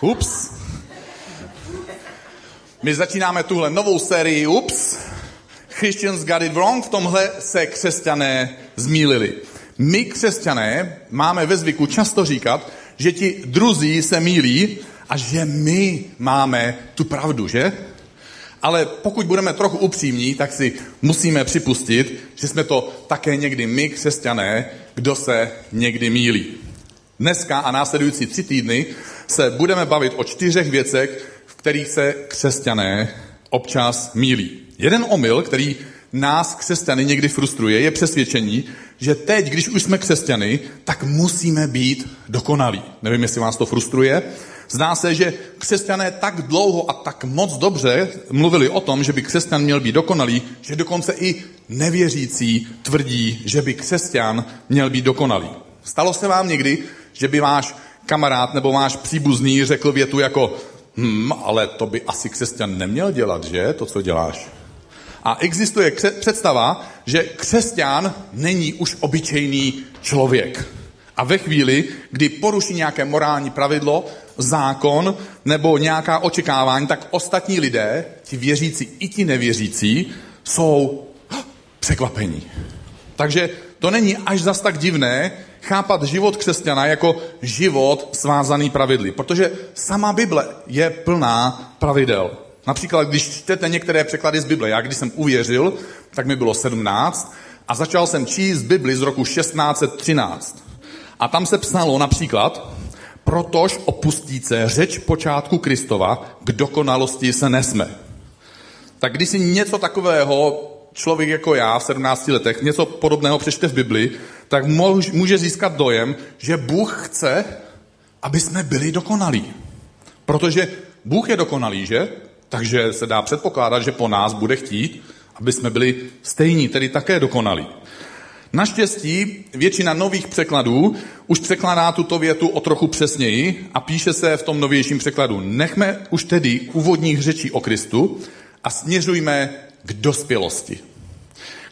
Ups. My začínáme tuhle novou sérii Ups. Christians got it wrong, v tomhle se křesťané zmílili. My křesťané máme ve zvyku často říkat, že ti druzí se mílí a že my máme tu pravdu, že? Ale pokud budeme trochu upřímní, tak si musíme připustit, že jsme to také někdy my, křesťané, kdo se někdy mílí. Dneska a následující tři týdny se budeme bavit o čtyřech věcech, v kterých se křesťané občas mílí. Jeden omyl, který nás křesťany někdy frustruje, je přesvědčení, že teď, když už jsme křesťany, tak musíme být dokonalí. Nevím, jestli vás to frustruje. Zdá se, že křesťané tak dlouho a tak moc dobře mluvili o tom, že by křesťan měl být dokonalý, že dokonce i nevěřící tvrdí, že by křesťan měl být dokonalý. Stalo se vám někdy, že by váš kamarád nebo váš příbuzný řekl větu jako hm, ale to by asi křesťan neměl dělat, že, to, co děláš. A existuje představa, že křesťan není už obyčejný člověk. A ve chvíli, kdy poruší nějaké morální pravidlo, zákon nebo nějaká očekávání, tak ostatní lidé, ti věřící i ti nevěřící, jsou překvapení. Takže to není až zas tak divné chápat život křesťana jako život svázaný pravidly, protože sama Bible je plná pravidel. Například, když čtete některé překlady z Bible, já když jsem uvěřil, tak mi bylo 17 a začal jsem číst Bibli z roku 1613. A tam se psalo například, protož opustíce řeč počátku Kristova k dokonalosti se nesme. Tak když si něco takového člověk jako já v 17 letech něco podobného přečte v Bibli, tak může získat dojem, že Bůh chce, aby jsme byli dokonalí. Protože Bůh je dokonalý, že? Takže se dá předpokládat, že po nás bude chtít, aby jsme byli stejní, tedy také dokonalí. Naštěstí většina nových překladů už překladá tuto větu o trochu přesněji a píše se v tom novějším překladu. Nechme už tedy úvodních řečí o Kristu a směřujme k dospělosti.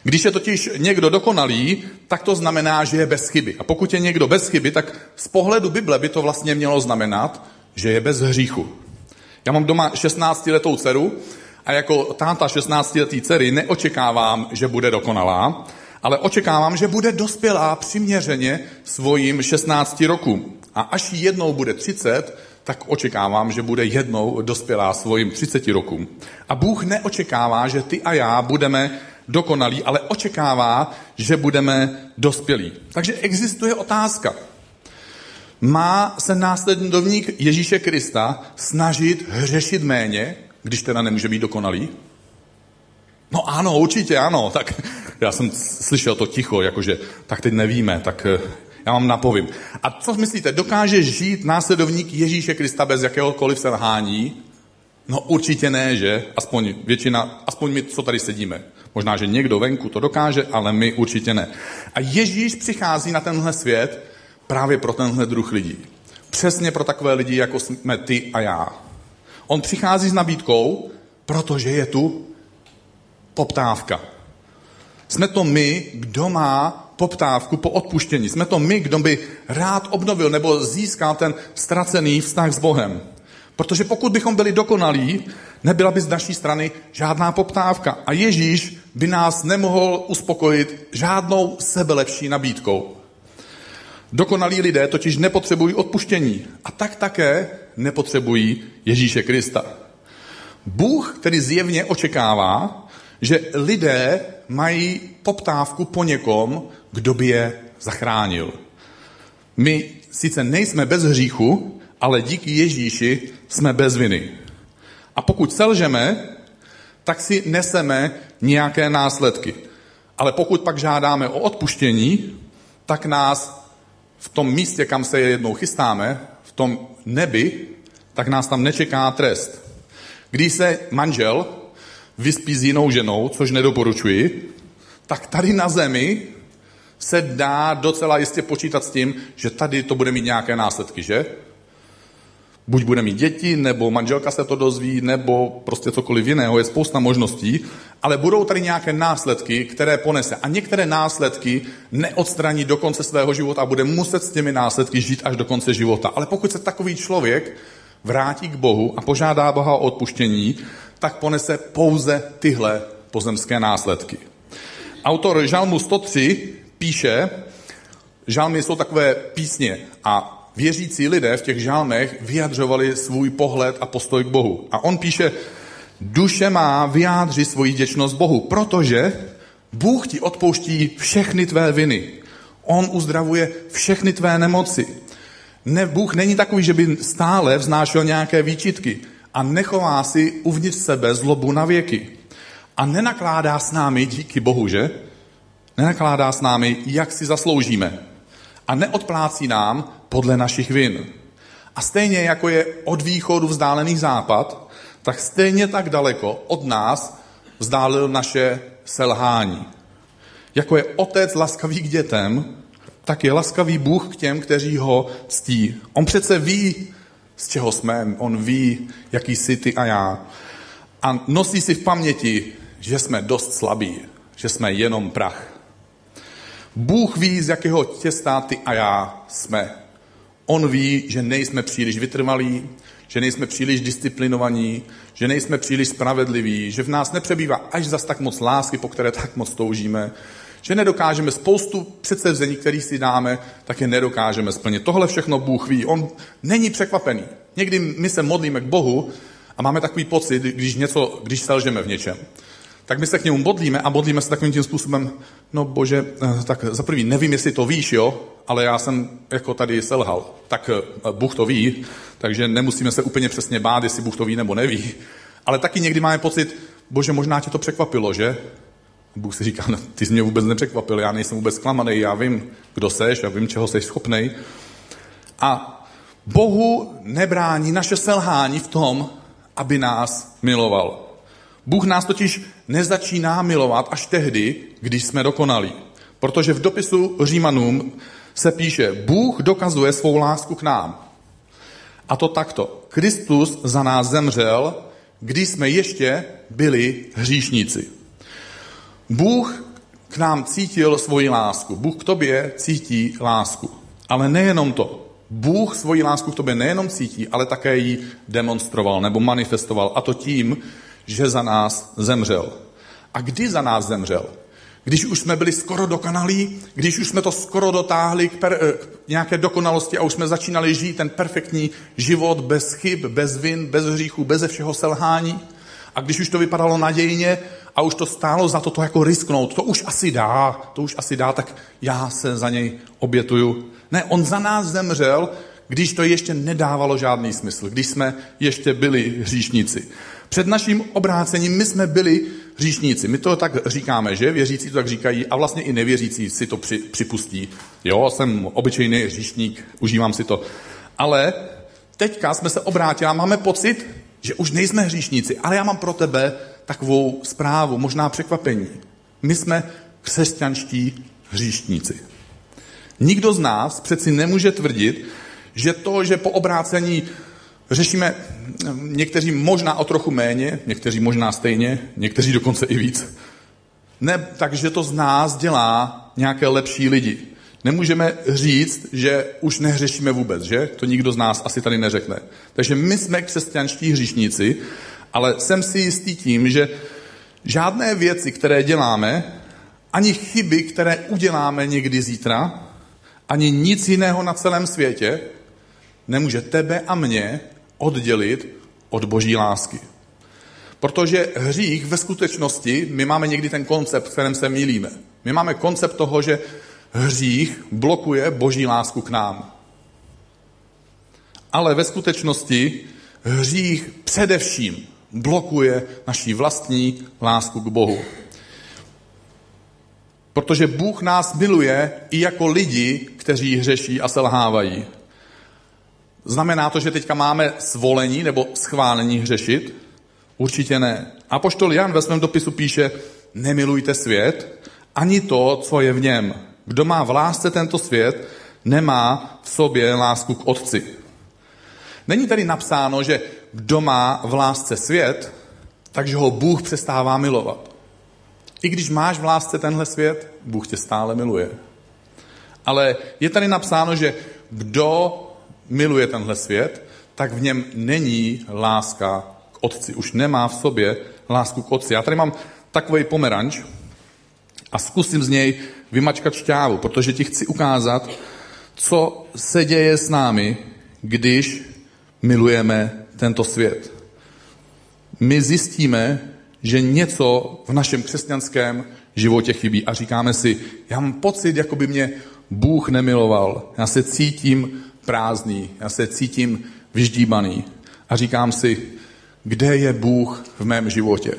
Když je totiž někdo dokonalý, tak to znamená, že je bez chyby. A pokud je někdo bez chyby, tak z pohledu Bible by to vlastně mělo znamenat, že je bez hříchu. Já mám doma 16-letou dceru a jako táta 16-letý dcery neočekávám, že bude dokonalá, ale očekávám, že bude dospělá přiměřeně svojim 16 rokům. A až jednou bude 30, tak očekávám, že bude jednou dospělá svojim 30 rokům. A Bůh neočekává, že ty a já budeme dokonalí, ale očekává, že budeme dospělí. Takže existuje otázka. Má se následovník Ježíše Krista snažit hřešit méně, když teda nemůže být dokonalý? No ano, určitě ano. Tak já jsem slyšel to ticho, jakože tak teď nevíme, tak eh, já vám napovím. A co myslíte, dokáže žít následovník Ježíše Krista bez jakéhokoliv selhání? No určitě ne, že? Aspoň většina, aspoň my, co tady sedíme. Možná, že někdo venku to dokáže, ale my určitě ne. A Ježíš přichází na tenhle svět právě pro tenhle druh lidí. Přesně pro takové lidi, jako jsme ty a já. On přichází s nabídkou, protože je tu poptávka. Jsme to my, kdo má poptávku po odpuštění. Jsme to my, kdo by rád obnovil nebo získal ten ztracený vztah s Bohem. Protože pokud bychom byli dokonalí, nebyla by z naší strany žádná poptávka. A Ježíš by nás nemohl uspokojit žádnou sebelepší nabídkou. Dokonalí lidé totiž nepotřebují odpuštění a tak také nepotřebují Ježíše Krista. Bůh tedy zjevně očekává, že lidé mají poptávku po někom, kdo by je zachránil. My sice nejsme bez hříchu, ale díky Ježíši jsme bez viny. A pokud selžeme, tak si neseme nějaké následky. Ale pokud pak žádáme o odpuštění, tak nás v tom místě, kam se jednou chystáme, v tom nebi, tak nás tam nečeká trest. Když se manžel vyspí s jinou ženou, což nedoporučuji, tak tady na zemi se dá docela jistě počítat s tím, že tady to bude mít nějaké následky, že? Buď bude mít děti, nebo manželka se to dozví, nebo prostě cokoliv jiného, je spousta možností, ale budou tady nějaké následky, které ponese. A některé následky neodstraní do konce svého života a bude muset s těmi následky žít až do konce života. Ale pokud se takový člověk vrátí k Bohu a požádá Boha o odpuštění, tak ponese pouze tyhle pozemské následky. Autor Žalmu 103 píše, žalmy jsou takové písně a věřící lidé v těch žalmech vyjadřovali svůj pohled a postoj k Bohu. A on píše, duše má vyjádřit svoji děčnost Bohu, protože Bůh ti odpouští všechny tvé viny. On uzdravuje všechny tvé nemoci. Ne, Bůh není takový, že by stále vznášel nějaké výčitky a nechová si uvnitř sebe zlobu na věky. A nenakládá s námi, díky Bohu, že? Nenakládá s námi, jak si zasloužíme. A neodplácí nám podle našich vin. A stejně jako je od východu vzdálený západ, tak stejně tak daleko od nás vzdálil naše selhání. Jako je otec laskavý k dětem, tak je laskavý Bůh k těm, kteří ho ctí. On přece ví, z čeho jsme, on ví, jaký jsi ty a já. A nosí si v paměti, že jsme dost slabí, že jsme jenom prach. Bůh ví, z jakého těsta ty a já jsme. On ví, že nejsme příliš vytrvalí, že nejsme příliš disciplinovaní, že nejsme příliš spravedliví, že v nás nepřebývá až zas tak moc lásky, po které tak moc toužíme, že nedokážeme spoustu předsevzení, který si dáme, tak je nedokážeme splnit. Tohle všechno Bůh ví. On není překvapený. Někdy my se modlíme k Bohu a máme takový pocit, když, něco, když selžeme v něčem tak my se k němu modlíme a modlíme se takovým tím způsobem, no bože, eh, tak za prvý nevím, jestli to víš, jo, ale já jsem jako tady selhal. Tak eh, Bůh to ví, takže nemusíme se úplně přesně bát, jestli Bůh to ví nebo neví. Ale taky někdy máme pocit, bože, možná tě to překvapilo, že? Bůh si říká, no, ty jsi mě vůbec nepřekvapil, já nejsem vůbec zklamaný, já vím, kdo seš, já vím, čeho jsi schopný. A Bohu nebrání naše selhání v tom, aby nás miloval. Bůh nás totiž nezačíná milovat až tehdy, když jsme dokonalí. Protože v dopisu Římanům se píše, Bůh dokazuje svou lásku k nám. A to takto. Kristus za nás zemřel, když jsme ještě byli hříšníci. Bůh k nám cítil svoji lásku. Bůh k tobě cítí lásku. Ale nejenom to. Bůh svoji lásku k tobě nejenom cítí, ale také ji demonstroval nebo manifestoval. A to tím, že za nás zemřel. A kdy za nás zemřel? Když už jsme byli skoro dokonalí, když už jsme to skoro dotáhli k, per, eh, k nějaké dokonalosti a už jsme začínali žít ten perfektní život bez chyb, bez vin, bez hříchů, bez všeho selhání. A když už to vypadalo nadějně a už to stálo za to, to jako risknout, to už asi dá, to už asi dá, tak já se za něj obětuju. Ne, on za nás zemřel, když to ještě nedávalo žádný smysl, když jsme ještě byli hříšníci. Před naším obrácením my jsme byli hříšníci. My to tak říkáme, že? Věřící to tak říkají a vlastně i nevěřící si to při, připustí. Jo, jsem obyčejný hříšník, užívám si to. Ale teďka jsme se obrátili a máme pocit, že už nejsme hříšníci, ale já mám pro tebe takovou zprávu, možná překvapení. My jsme křesťanští hříšníci. Nikdo z nás přeci nemůže tvrdit, že to, že po obrácení řešíme někteří možná o trochu méně, někteří možná stejně, někteří dokonce i víc. Ne, takže to z nás dělá nějaké lepší lidi. Nemůžeme říct, že už nehřešíme vůbec, že? To nikdo z nás asi tady neřekne. Takže my jsme křesťanští hříšníci, ale jsem si jistý tím, že žádné věci, které děláme, ani chyby, které uděláme někdy zítra, ani nic jiného na celém světě nemůže tebe a mě oddělit od boží lásky. Protože hřích ve skutečnosti, my máme někdy ten koncept, v kterém se milíme. My máme koncept toho, že hřích blokuje boží lásku k nám. Ale ve skutečnosti hřích především blokuje naší vlastní lásku k Bohu. Protože Bůh nás miluje i jako lidi, kteří hřeší a selhávají. Znamená to, že teďka máme svolení nebo schválení hřešit? Určitě ne. A poštol Jan ve svém dopisu píše, nemilujte svět, ani to, co je v něm. Kdo má v lásce tento svět, nemá v sobě lásku k Otci. Není tady napsáno, že kdo má v lásce svět, takže ho Bůh přestává milovat. I když máš v lásce tenhle svět, Bůh tě stále miluje. Ale je tady napsáno, že kdo miluje tenhle svět, tak v něm není láska k otci. Už nemá v sobě lásku k otci. Já tady mám takový pomeranč a zkusím z něj vymačkat šťávu, protože ti chci ukázat, co se děje s námi, když milujeme tento svět. My zjistíme, že něco v našem křesťanském životě chybí a říkáme si, já mám pocit, jako by mě Bůh nemiloval. Já se cítím prázdný, já se cítím vyždíbaný. A říkám si, kde je Bůh v mém životě?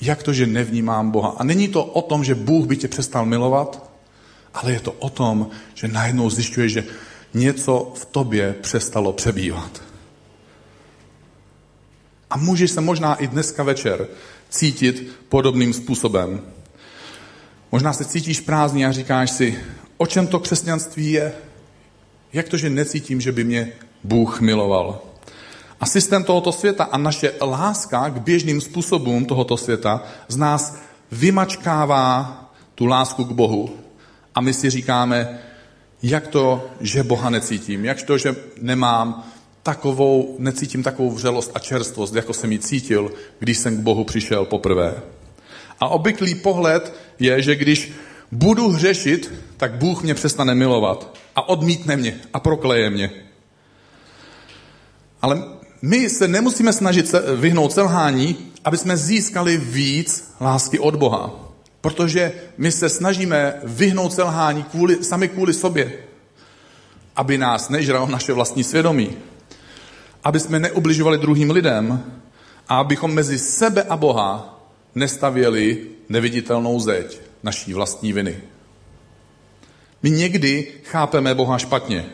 Jak to, že nevnímám Boha? A není to o tom, že Bůh by tě přestal milovat, ale je to o tom, že najednou zjišťuješ, že něco v tobě přestalo přebývat. A můžeš se možná i dneska večer cítit podobným způsobem. Možná se cítíš prázdný a říkáš si, o čem to křesťanství je? Jak to, že necítím, že by mě Bůh miloval? A systém tohoto světa a naše láska k běžným způsobům tohoto světa z nás vymačkává tu lásku k Bohu. A my si říkáme, jak to, že Boha necítím, jak to, že nemám takovou, necítím takovou vřelost a čerstvost, jako jsem ji cítil, když jsem k Bohu přišel poprvé. A obvyklý pohled je, že když budu hřešit, tak Bůh mě přestane milovat a odmítne mě a prokleje mě. Ale my se nemusíme snažit vyhnout selhání, aby jsme získali víc lásky od Boha. Protože my se snažíme vyhnout selhání kvůli, sami kvůli sobě, aby nás nežral naše vlastní svědomí, aby jsme neubližovali druhým lidem a abychom mezi sebe a Boha nestavěli neviditelnou zeď naší vlastní viny. My někdy chápeme Boha špatně,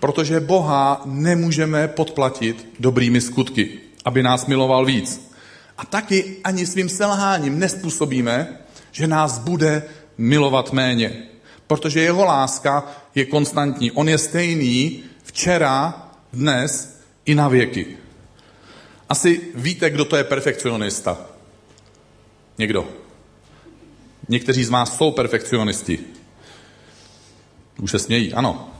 protože Boha nemůžeme podplatit dobrými skutky, aby nás miloval víc. A taky ani svým selháním nespůsobíme, že nás bude milovat méně. Protože jeho láska je konstantní. On je stejný včera, dnes i na věky. Asi víte, kdo to je perfekcionista. Někdo. Někteří z vás jsou perfekcionisti. Už se smějí, ano.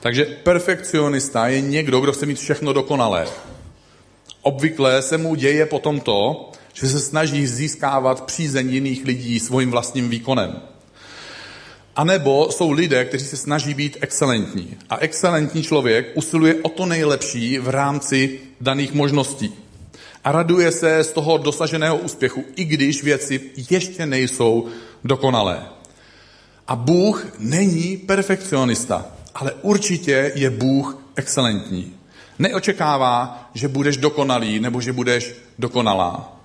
Takže perfekcionista je někdo, kdo chce mít všechno dokonalé. Obvykle se mu děje potom to, že se snaží získávat přízeň jiných lidí svým vlastním výkonem. A nebo jsou lidé, kteří se snaží být excelentní. A excelentní člověk usiluje o to nejlepší v rámci daných možností. A raduje se z toho dosaženého úspěchu, i když věci ještě nejsou dokonalé. A Bůh není perfekcionista, ale určitě je Bůh excelentní. Neočekává, že budeš dokonalý nebo že budeš dokonalá.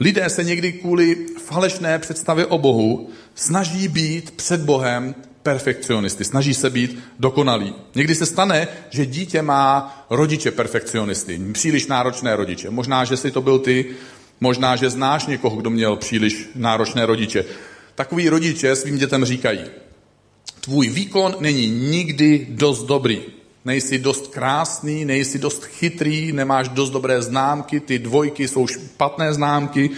Lidé se někdy kvůli falešné představě o Bohu snaží být před Bohem perfekcionisty, snaží se být dokonalí. Někdy se stane, že dítě má rodiče perfekcionisty, příliš náročné rodiče. Možná, že si to byl ty, možná, že znáš někoho, kdo měl příliš náročné rodiče. Takový rodiče svým dětem říkají, tvůj výkon není nikdy dost dobrý. Nejsi dost krásný, nejsi dost chytrý, nemáš dost dobré známky, ty dvojky jsou špatné známky.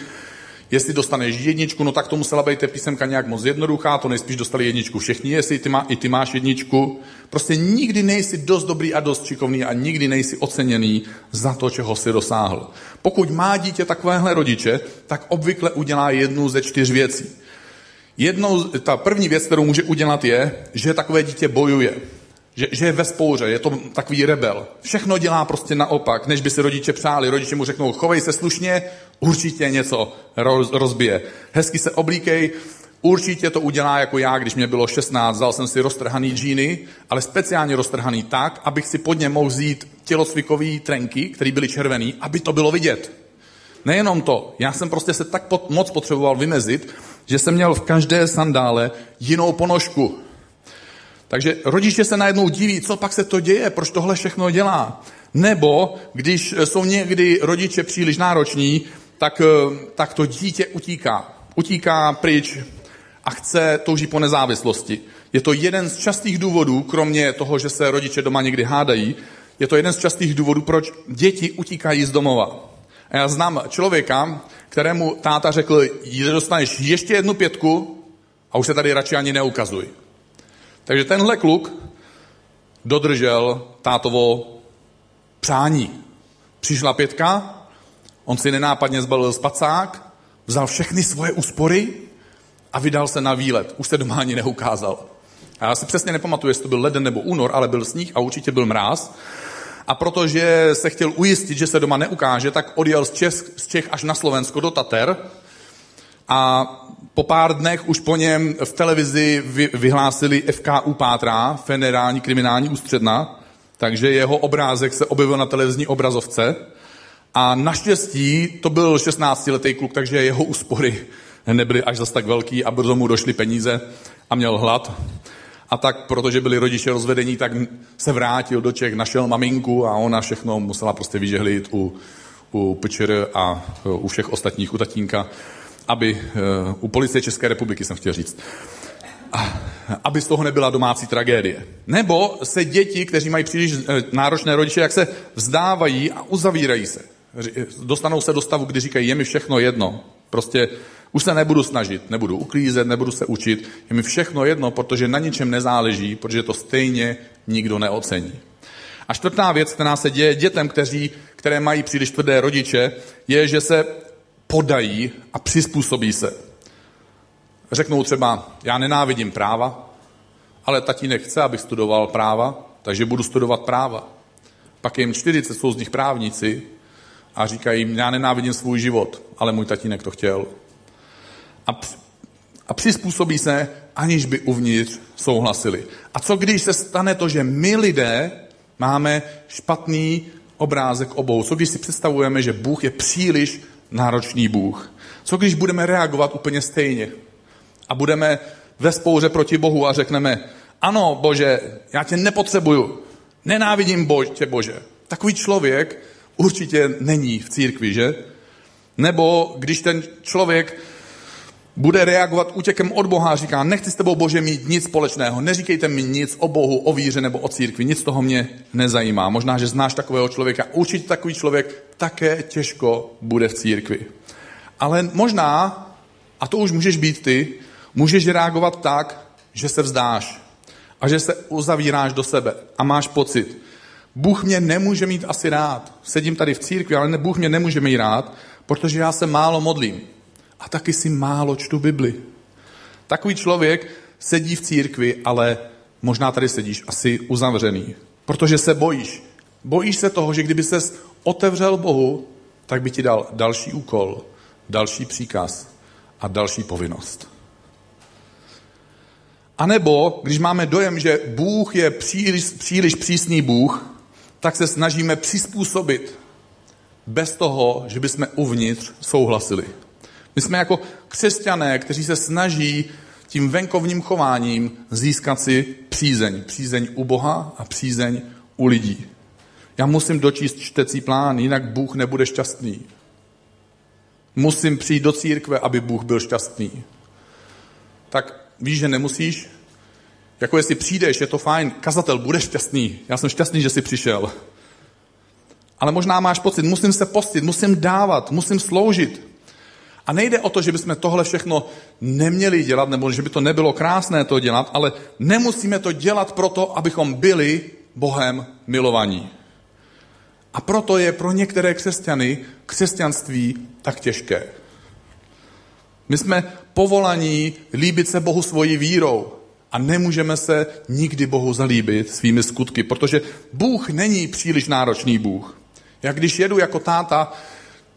Jestli dostaneš jedničku, no tak to musela být písemka nějak moc jednoduchá, to nejspíš dostali jedničku všichni, jestli ty má, i ty máš jedničku. Prostě nikdy nejsi dost dobrý a dost šikovný a nikdy nejsi oceněný za to, čeho si dosáhl. Pokud má dítě takovéhle rodiče, tak obvykle udělá jednu ze čtyř věcí. Jednou, ta první věc, kterou může udělat, je, že takové dítě bojuje. Že, že je ve spouře, je to takový rebel. Všechno dělá prostě naopak, než by si rodiče přáli. Rodiče mu řeknou, chovej se slušně, určitě něco roz, rozbije. Hezky se oblíkej, určitě to udělá jako já, když mě bylo 16, vzal jsem si roztrhaný džíny, ale speciálně roztrhaný tak, abych si pod ně mohl vzít tělocvikový trenky, které byly červený, aby to bylo vidět. Nejenom to, já jsem prostě se tak moc potřeboval vymezit, že jsem měl v každé sandále jinou ponožku. Takže rodiče se najednou diví, co pak se to děje, proč tohle všechno dělá. Nebo když jsou někdy rodiče příliš nároční, tak, eh, tak to dítě utíká. Utíká pryč a chce, touží po nezávislosti. Je to jeden z častých důvodů, kromě toho, že se rodiče doma někdy hádají, je to jeden z častých důvodů, proč děti utíkají z domova. A já znám člověka, kterému táta řekl, dostaneš ještě jednu pětku a už se tady radši ani neukazuj. Takže tenhle kluk dodržel tátovo přání. Přišla pětka, on si nenápadně zbalil spacák, vzal všechny svoje úspory a vydal se na výlet. Už se doma ani neukázal. A já si přesně nepamatuju, jestli to byl leden nebo únor, ale byl sníh a určitě byl mráz. A protože se chtěl ujistit, že se doma neukáže, tak odjel z Čech, z Čech až na Slovensko do Tater a po pár dnech už po něm v televizi vyhlásili FKU Pátra, Federální kriminální ústředna, takže jeho obrázek se objevil na televizní obrazovce a naštěstí to byl 16-letý kluk, takže jeho úspory nebyly až zas tak velký a brzo mu došly peníze a měl hlad. A tak, protože byli rodiče rozvedení, tak se vrátil do Čech, našel maminku a ona všechno musela prostě vyžehlit u, u Pečer a u všech ostatních, u tatínka, aby, eh, u policie České republiky jsem chtěl říct, aby z toho nebyla domácí tragédie. Nebo se děti, kteří mají příliš eh, náročné rodiče, jak se vzdávají a uzavírají se. Dostanou se do stavu, kdy říkají, je mi všechno jedno. Prostě už se nebudu snažit, nebudu uklízet, nebudu se učit, je mi všechno jedno, protože na ničem nezáleží, protože to stejně nikdo neocení. A čtvrtá věc, která se děje dětem, kteří, které mají příliš tvrdé rodiče, je, že se podají a přizpůsobí se. Řeknou třeba, já nenávidím práva, ale tatínek chce, abych studoval práva, takže budu studovat práva. Pak jim 40, jsou z nich právníci a říkají, já nenávidím svůj život, ale můj tatínek to chtěl a, a přizpůsobí se, aniž by uvnitř souhlasili. A co když se stane to, že my lidé máme špatný obrázek obou? Co když si představujeme, že Bůh je příliš náročný Bůh? Co když budeme reagovat úplně stejně? A budeme ve spouře proti Bohu a řekneme, ano, Bože, já tě nepotřebuju, nenávidím Bož, tě, Bože. Takový člověk určitě není v církvi, že? Nebo když ten člověk bude reagovat útěkem od Boha a říká, nechci s tebou Bože mít nic společného, neříkejte mi nic o Bohu, o víře nebo o církvi, nic toho mě nezajímá. Možná, že znáš takového člověka, určitě takový člověk také těžko bude v církvi. Ale možná, a to už můžeš být ty, můžeš reagovat tak, že se vzdáš a že se uzavíráš do sebe a máš pocit, Bůh mě nemůže mít asi rád. Sedím tady v církvi, ale Bůh mě nemůže mít rád, protože já se málo modlím a taky si málo čtu Bibli. Takový člověk sedí v církvi, ale možná tady sedíš asi uzavřený, protože se bojíš. Bojíš se toho, že kdyby ses otevřel Bohu, tak by ti dal další úkol, další příkaz a další povinnost. A nebo, když máme dojem, že Bůh je příliš, příliš přísný Bůh, tak se snažíme přizpůsobit bez toho, že bychom uvnitř souhlasili. My jsme jako křesťané, kteří se snaží tím venkovním chováním získat si přízeň. Přízeň u Boha a přízeň u lidí. Já musím dočíst čtecí plán, jinak Bůh nebude šťastný. Musím přijít do církve, aby Bůh byl šťastný. Tak víš, že nemusíš? Jako jestli přijdeš, je to fajn, kazatel bude šťastný. Já jsem šťastný, že jsi přišel. Ale možná máš pocit, musím se postit, musím dávat, musím sloužit. A nejde o to, že bychom tohle všechno neměli dělat, nebo že by to nebylo krásné to dělat, ale nemusíme to dělat proto, abychom byli Bohem milovaní. A proto je pro některé křesťany křesťanství tak těžké. My jsme povolaní líbit se Bohu svojí vírou a nemůžeme se nikdy Bohu zalíbit svými skutky, protože Bůh není příliš náročný Bůh. Jak když jedu jako táta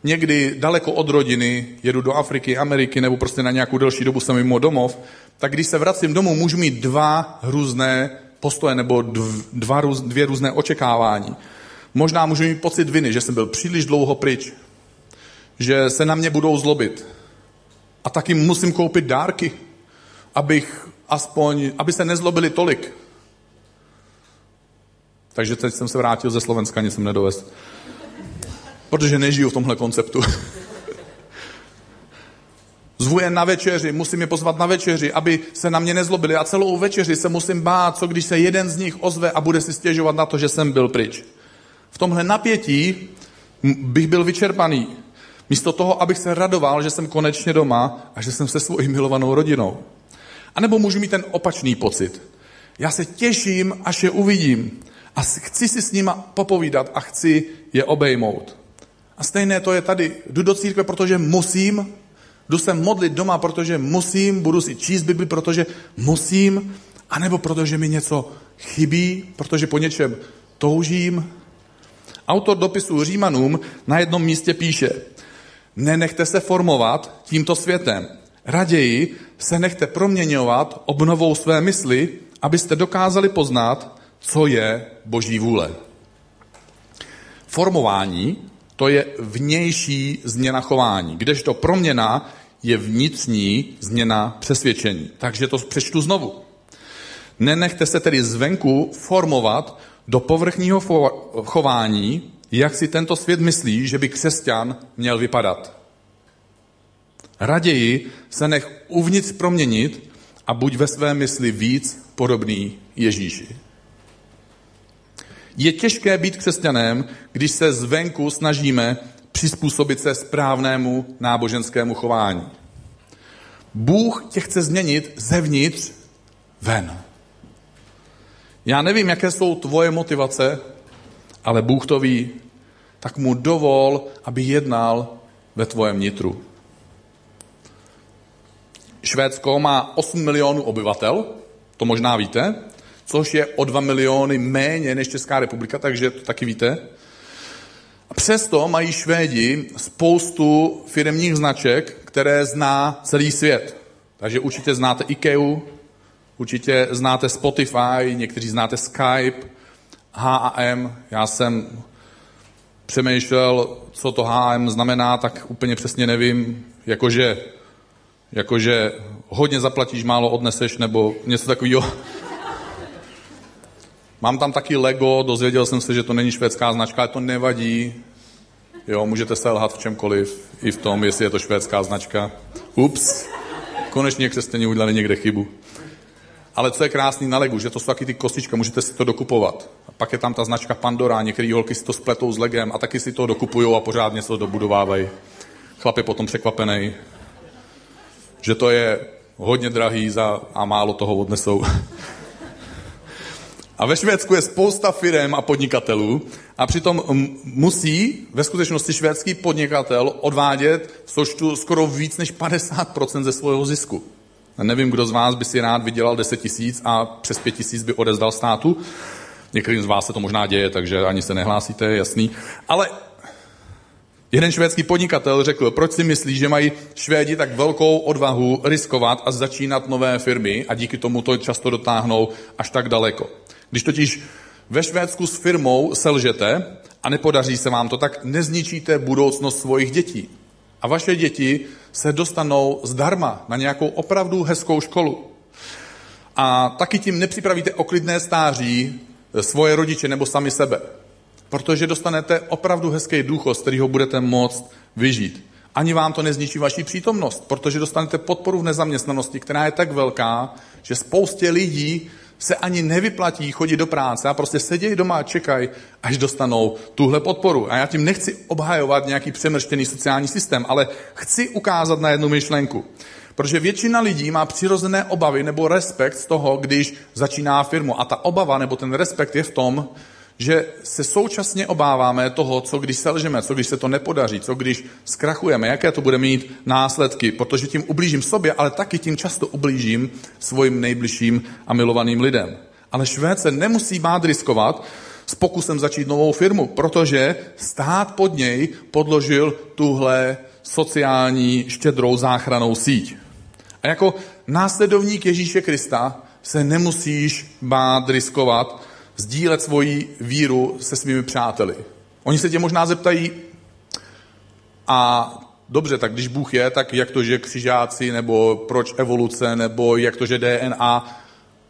někdy daleko od rodiny, jedu do Afriky, Ameriky nebo prostě na nějakou delší dobu jsem mimo domov, tak když se vracím domů, můžu mít dva různé postoje nebo dva, dvě různé očekávání. Možná můžu mít pocit viny, že jsem byl příliš dlouho pryč, že se na mě budou zlobit. A taky musím koupit dárky, abych aspoň, aby se nezlobili tolik. Takže teď jsem se vrátil ze Slovenska, nic jsem nedovez protože nežiju v tomhle konceptu. Zvu je na večeři, musím je pozvat na večeři, aby se na mě nezlobili. A celou večeři se musím bát, co když se jeden z nich ozve a bude si stěžovat na to, že jsem byl pryč. V tomhle napětí bych byl vyčerpaný. Místo toho, abych se radoval, že jsem konečně doma a že jsem se svojí milovanou rodinou. A nebo můžu mít ten opačný pocit. Já se těším, až je uvidím. A chci si s nima popovídat a chci je obejmout. A stejné to je tady. Jdu do církve, protože musím, jdu se modlit doma, protože musím, budu si číst Bibli, protože musím, anebo protože mi něco chybí, protože po něčem toužím. Autor dopisu Římanům na jednom místě píše, nenechte se formovat tímto světem. Raději se nechte proměňovat obnovou své mysli, abyste dokázali poznat, co je Boží vůle. Formování to je vnější změna chování, kdežto proměna je vnitřní změna přesvědčení. Takže to přečtu znovu. Nenechte se tedy zvenku formovat do povrchního chování, jak si tento svět myslí, že by křesťan měl vypadat. Raději se nech uvnitř proměnit a buď ve své mysli víc podobný Ježíši. Je těžké být křesťanem, když se zvenku snažíme přizpůsobit se správnému náboženskému chování. Bůh tě chce změnit zevnitř ven. Já nevím, jaké jsou tvoje motivace, ale Bůh to ví. Tak mu dovol, aby jednal ve tvojem nitru. Švédsko má 8 milionů obyvatel, to možná víte, což je o 2 miliony méně než Česká republika, takže to taky víte. A přesto mají Švédi spoustu firmních značek, které zná celý svět. Takže určitě znáte IKEA, určitě znáte Spotify, někteří znáte Skype, H&M. Já jsem přemýšlel, co to H&M znamená, tak úplně přesně nevím, jakože, jakože hodně zaplatíš, málo odneseš, nebo něco takového. Mám tam taky Lego, dozvěděl jsem se, že to není švédská značka, ale to nevadí. Jo, můžete se lhat v čemkoliv, i v tom, jestli je to švédská značka. Ups, konečně křesťané udělali někde chybu. Ale co je krásný na Legu, že to jsou taky ty kostička, můžete si to dokupovat. A pak je tam ta značka Pandora, některé holky si to spletou s legem a taky si to dokupují a pořádně se to dobudovávají. Chlap je potom překvapený, že to je hodně drahý za, a málo toho odnesou. A ve Švédsku je spousta firm a podnikatelů a přitom musí ve skutečnosti švédský podnikatel odvádět v sočtu skoro víc než 50% ze svého zisku. A nevím, kdo z vás by si rád vydělal 10 tisíc a přes 5 tisíc by odezdal státu. Některým z vás se to možná děje, takže ani se nehlásíte, jasný. Ale jeden švédský podnikatel řekl, proč si myslí, že mají Švédi tak velkou odvahu riskovat a začínat nové firmy a díky tomu to často dotáhnou až tak daleko. Když totiž ve Švédsku s firmou selžete a nepodaří se vám to, tak nezničíte budoucnost svých dětí. A vaše děti se dostanou zdarma na nějakou opravdu hezkou školu. A taky tím nepřipravíte o klidné stáří svoje rodiče nebo sami sebe. Protože dostanete opravdu hezký důchod, z kterého budete moct vyžít. Ani vám to nezničí vaši přítomnost, protože dostanete podporu v nezaměstnanosti, která je tak velká, že spoustě lidí se ani nevyplatí chodit do práce a prostě sedějí doma a čekají, až dostanou tuhle podporu. A já tím nechci obhajovat nějaký přemrštěný sociální systém, ale chci ukázat na jednu myšlenku. Protože většina lidí má přirozené obavy nebo respekt z toho, když začíná firmu. A ta obava nebo ten respekt je v tom, že se současně obáváme toho, co když selžeme, co když se to nepodaří, co když zkrachujeme, jaké to bude mít následky, protože tím ublížím sobě, ale taky tím často ublížím svým nejbližším a milovaným lidem. Ale Švéd se nemusí bát riskovat s pokusem začít novou firmu, protože stát pod něj podložil tuhle sociální štědrou záchranou síť. A jako následovník Ježíše Krista se nemusíš bát riskovat, sdílet svoji víru se svými přáteli. Oni se tě možná zeptají, a dobře, tak když Bůh je, tak jak to, že křižáci, nebo proč evoluce, nebo jak to, že DNA.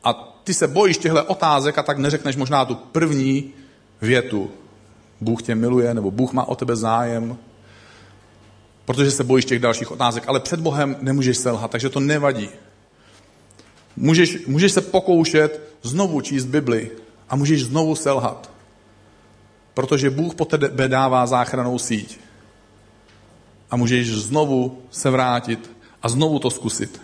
A ty se bojíš těchto otázek a tak neřekneš možná tu první větu. Bůh tě miluje, nebo Bůh má o tebe zájem, protože se bojíš těch dalších otázek, ale před Bohem nemůžeš selhat, takže to nevadí. Můžeš, můžeš se pokoušet znovu číst Bibli, a můžeš znovu selhat. Protože Bůh po tebe dává záchranou síť. A můžeš znovu se vrátit a znovu to zkusit.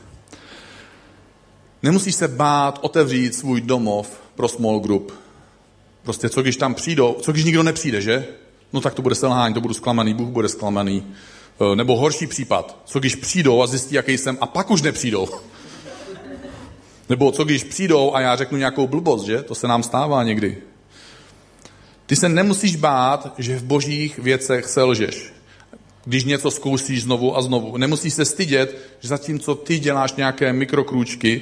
Nemusíš se bát otevřít svůj domov pro small group. Prostě co když tam přijdou, co když nikdo nepřijde, že? No tak to bude selhání, to budu zklamaný, Bůh bude zklamaný. E, nebo horší případ, co když přijdou a zjistí, jaký jsem, a pak už nepřijdou. Nebo co když přijdou a já řeknu nějakou blbost, že? To se nám stává někdy. Ty se nemusíš bát, že v božích věcech selžeš. Když něco zkusíš znovu a znovu. Nemusíš se stydět, že zatímco ty děláš nějaké mikrokrůčky,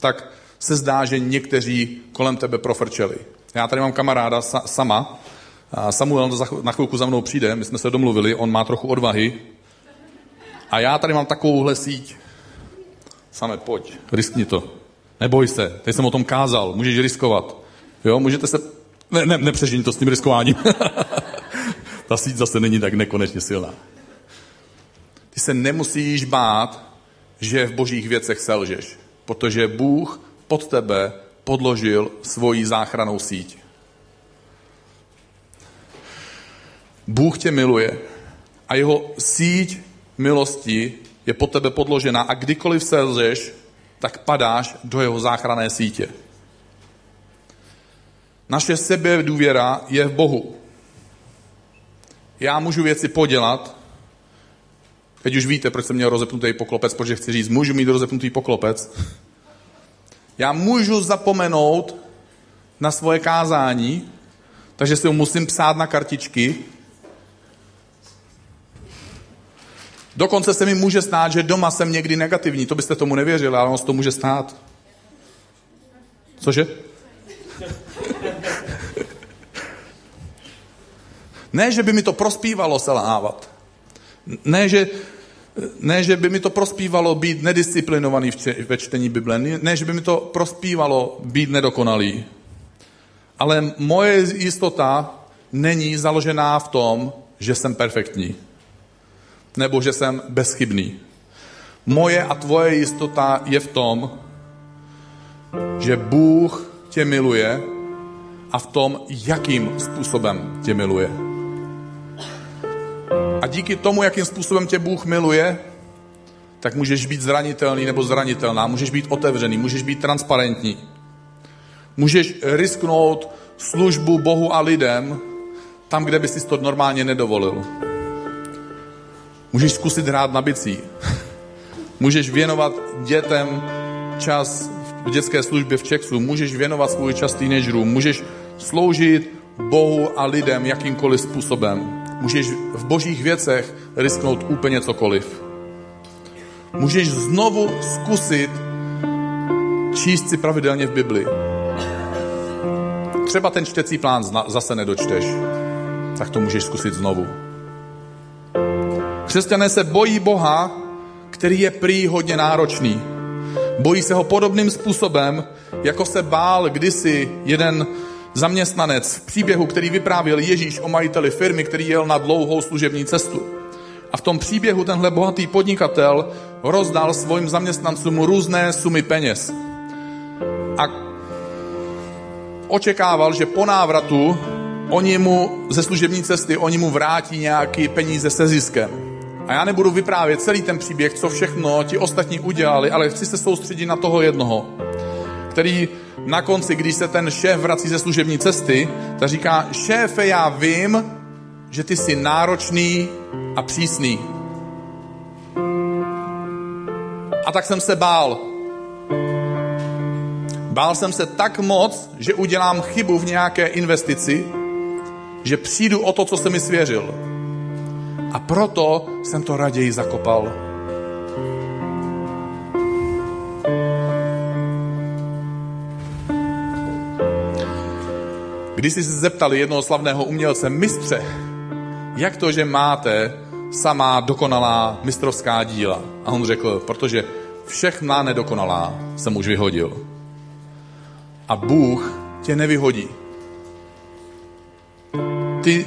tak se zdá, že někteří kolem tebe profrčeli. Já tady mám kamaráda sama, Samuel na chvilku za mnou přijde, my jsme se domluvili, on má trochu odvahy. A já tady mám takovouhle síť. Same, pojď, riskni to. Neboj se, teď jsem o tom kázal, můžeš riskovat. Jo, můžete se... Ne, ne, nepřežení to s tím riskováním. Ta síť zase není tak nekonečně silná. Ty se nemusíš bát, že v božích věcech selžeš, protože Bůh pod tebe podložil svoji záchranou síť. Bůh tě miluje a jeho síť milosti je pod tebe podložena a kdykoliv selžeš, tak padáš do jeho záchranné sítě. Naše sebe důvěra je v Bohu. Já můžu věci podělat, teď už víte, proč jsem měl rozepnutý poklopec, protože chci říct, můžu mít rozepnutý poklopec. Já můžu zapomenout na svoje kázání, takže si ho musím psát na kartičky. Dokonce se mi může stát, že doma jsem někdy negativní. To byste tomu nevěřili, ale ono se to může stát. Cože? ne, že by mi to prospívalo selhávat. Ne, že ne, že by mi to prospívalo být nedisciplinovaný ve čtení Bible, ne, že by mi to prospívalo být nedokonalý. Ale moje jistota není založená v tom, že jsem perfektní. Nebo že jsem bezchybný. Moje a tvoje jistota je v tom, že Bůh tě miluje a v tom, jakým způsobem tě miluje. A díky tomu, jakým způsobem tě Bůh miluje, tak můžeš být zranitelný nebo zranitelná, můžeš být otevřený, můžeš být transparentní. Můžeš risknout službu Bohu a lidem tam, kde bys si to normálně nedovolil. Můžeš zkusit hrát na bicí. Můžeš věnovat dětem čas v dětské službě v Čexu. Můžeš věnovat svůj čas teenagerům. Můžeš sloužit Bohu a lidem jakýmkoliv způsobem. Můžeš v božích věcech risknout úplně cokoliv. Můžeš znovu zkusit číst si pravidelně v Bibli. Třeba ten čtecí plán zase nedočteš, tak to můžeš zkusit znovu. Křesťané se bojí Boha, který je prý hodně náročný. Bojí se ho podobným způsobem, jako se bál kdysi jeden zaměstnanec v příběhu, který vyprávěl Ježíš o majiteli firmy, který jel na dlouhou služební cestu. A v tom příběhu tenhle bohatý podnikatel rozdal svým zaměstnancům různé sumy peněz. A očekával, že po návratu oni mu ze služební cesty, oni mu vrátí nějaký peníze se ziskem. A já nebudu vyprávět celý ten příběh, co všechno ti ostatní udělali, ale chci se soustředit na toho jednoho, který na konci, když se ten šéf vrací ze služební cesty, tak říká, šéfe, já vím, že ty jsi náročný a přísný. A tak jsem se bál. Bál jsem se tak moc, že udělám chybu v nějaké investici, že přijdu o to, co jsem mi svěřil. A proto jsem to raději zakopal. Když jsi se zeptali jednoho slavného umělce, mistře, jak to, že máte samá dokonalá mistrovská díla? A on řekl, protože všechna nedokonalá jsem už vyhodil. A Bůh tě nevyhodí. Ty,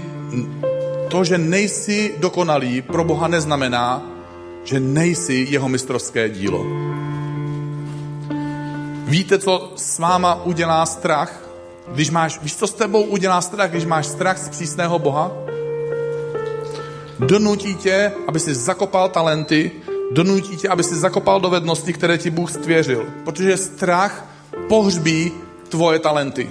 to, že nejsi dokonalý, pro Boha neznamená, že nejsi jeho mistrovské dílo. Víte, co s váma udělá strach? Když máš, víš, co s tebou udělá strach, když máš strach z přísného Boha? Donutí tě, aby si zakopal talenty, donutí tě, aby si zakopal dovednosti, které ti Bůh stvěřil. Protože strach pohřbí tvoje talenty.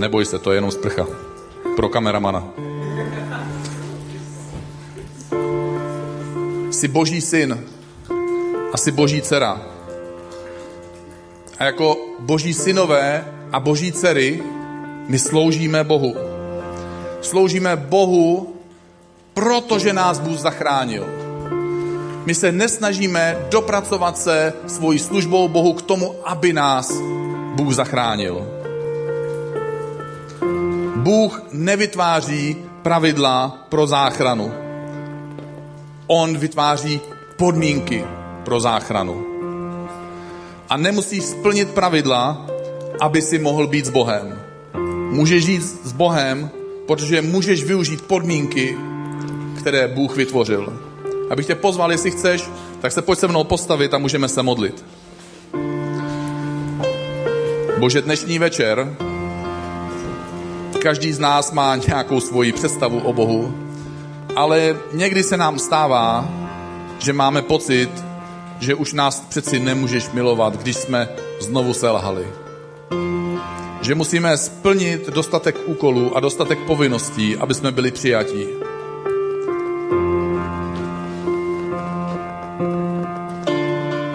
Neboj se, to je jenom sprcha. Pro kameramana. Jsi boží syn a jsi boží dcera. A jako boží synové a boží dcery my sloužíme Bohu. Sloužíme Bohu, protože nás Bůh zachránil. My se nesnažíme dopracovat se svojí službou Bohu k tomu, aby nás Bůh zachránil. Bůh nevytváří pravidla pro záchranu. On vytváří podmínky pro záchranu. A nemusíš splnit pravidla, aby si mohl být s Bohem. Můžeš žít s Bohem, protože můžeš využít podmínky, které Bůh vytvořil. Abych tě pozval, jestli chceš, tak se pojď se mnou postavit a můžeme se modlit. Bože, dnešní večer každý z nás má nějakou svoji představu o Bohu, ale někdy se nám stává, že máme pocit, že už nás přeci nemůžeš milovat, když jsme znovu selhali. Že musíme splnit dostatek úkolů a dostatek povinností, aby jsme byli přijatí.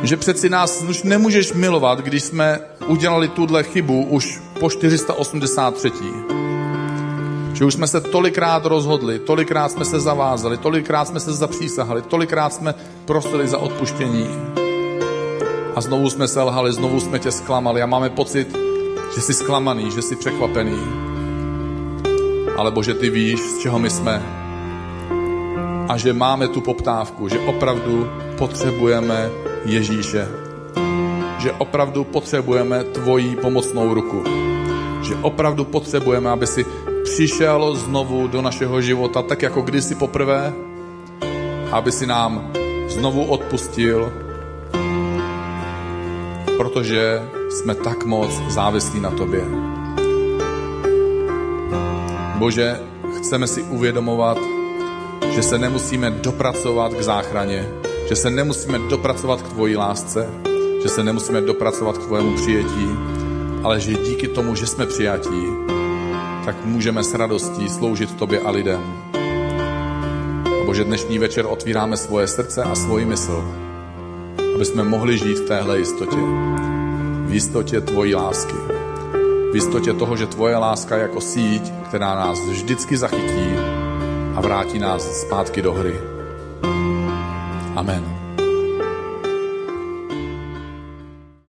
Že přeci nás už nemůžeš milovat, když jsme udělali tuhle chybu už po 483 že už jsme se tolikrát rozhodli, tolikrát jsme se zavázali, tolikrát jsme se zapřísahali, tolikrát jsme prosili za odpuštění. A znovu jsme selhali, znovu jsme tě zklamali a máme pocit, že jsi zklamaný, že jsi překvapený. Ale Bože, ty víš, z čeho my jsme. A že máme tu poptávku, že opravdu potřebujeme Ježíše. Že opravdu potřebujeme tvoji pomocnou ruku. Že opravdu potřebujeme, aby si přišel znovu do našeho života, tak jako kdysi poprvé, aby si nám znovu odpustil, protože jsme tak moc závislí na tobě. Bože, chceme si uvědomovat, že se nemusíme dopracovat k záchraně, že se nemusíme dopracovat k tvojí lásce, že se nemusíme dopracovat k tvojemu přijetí, ale že díky tomu, že jsme přijatí, tak můžeme s radostí sloužit Tobě a lidem. A Bože, dnešní večer otvíráme svoje srdce a svoji mysl, aby jsme mohli žít v téhle jistotě. V jistotě Tvojí lásky. V jistotě toho, že Tvoje láska je jako síť, která nás vždycky zachytí a vrátí nás zpátky do hry. Amen.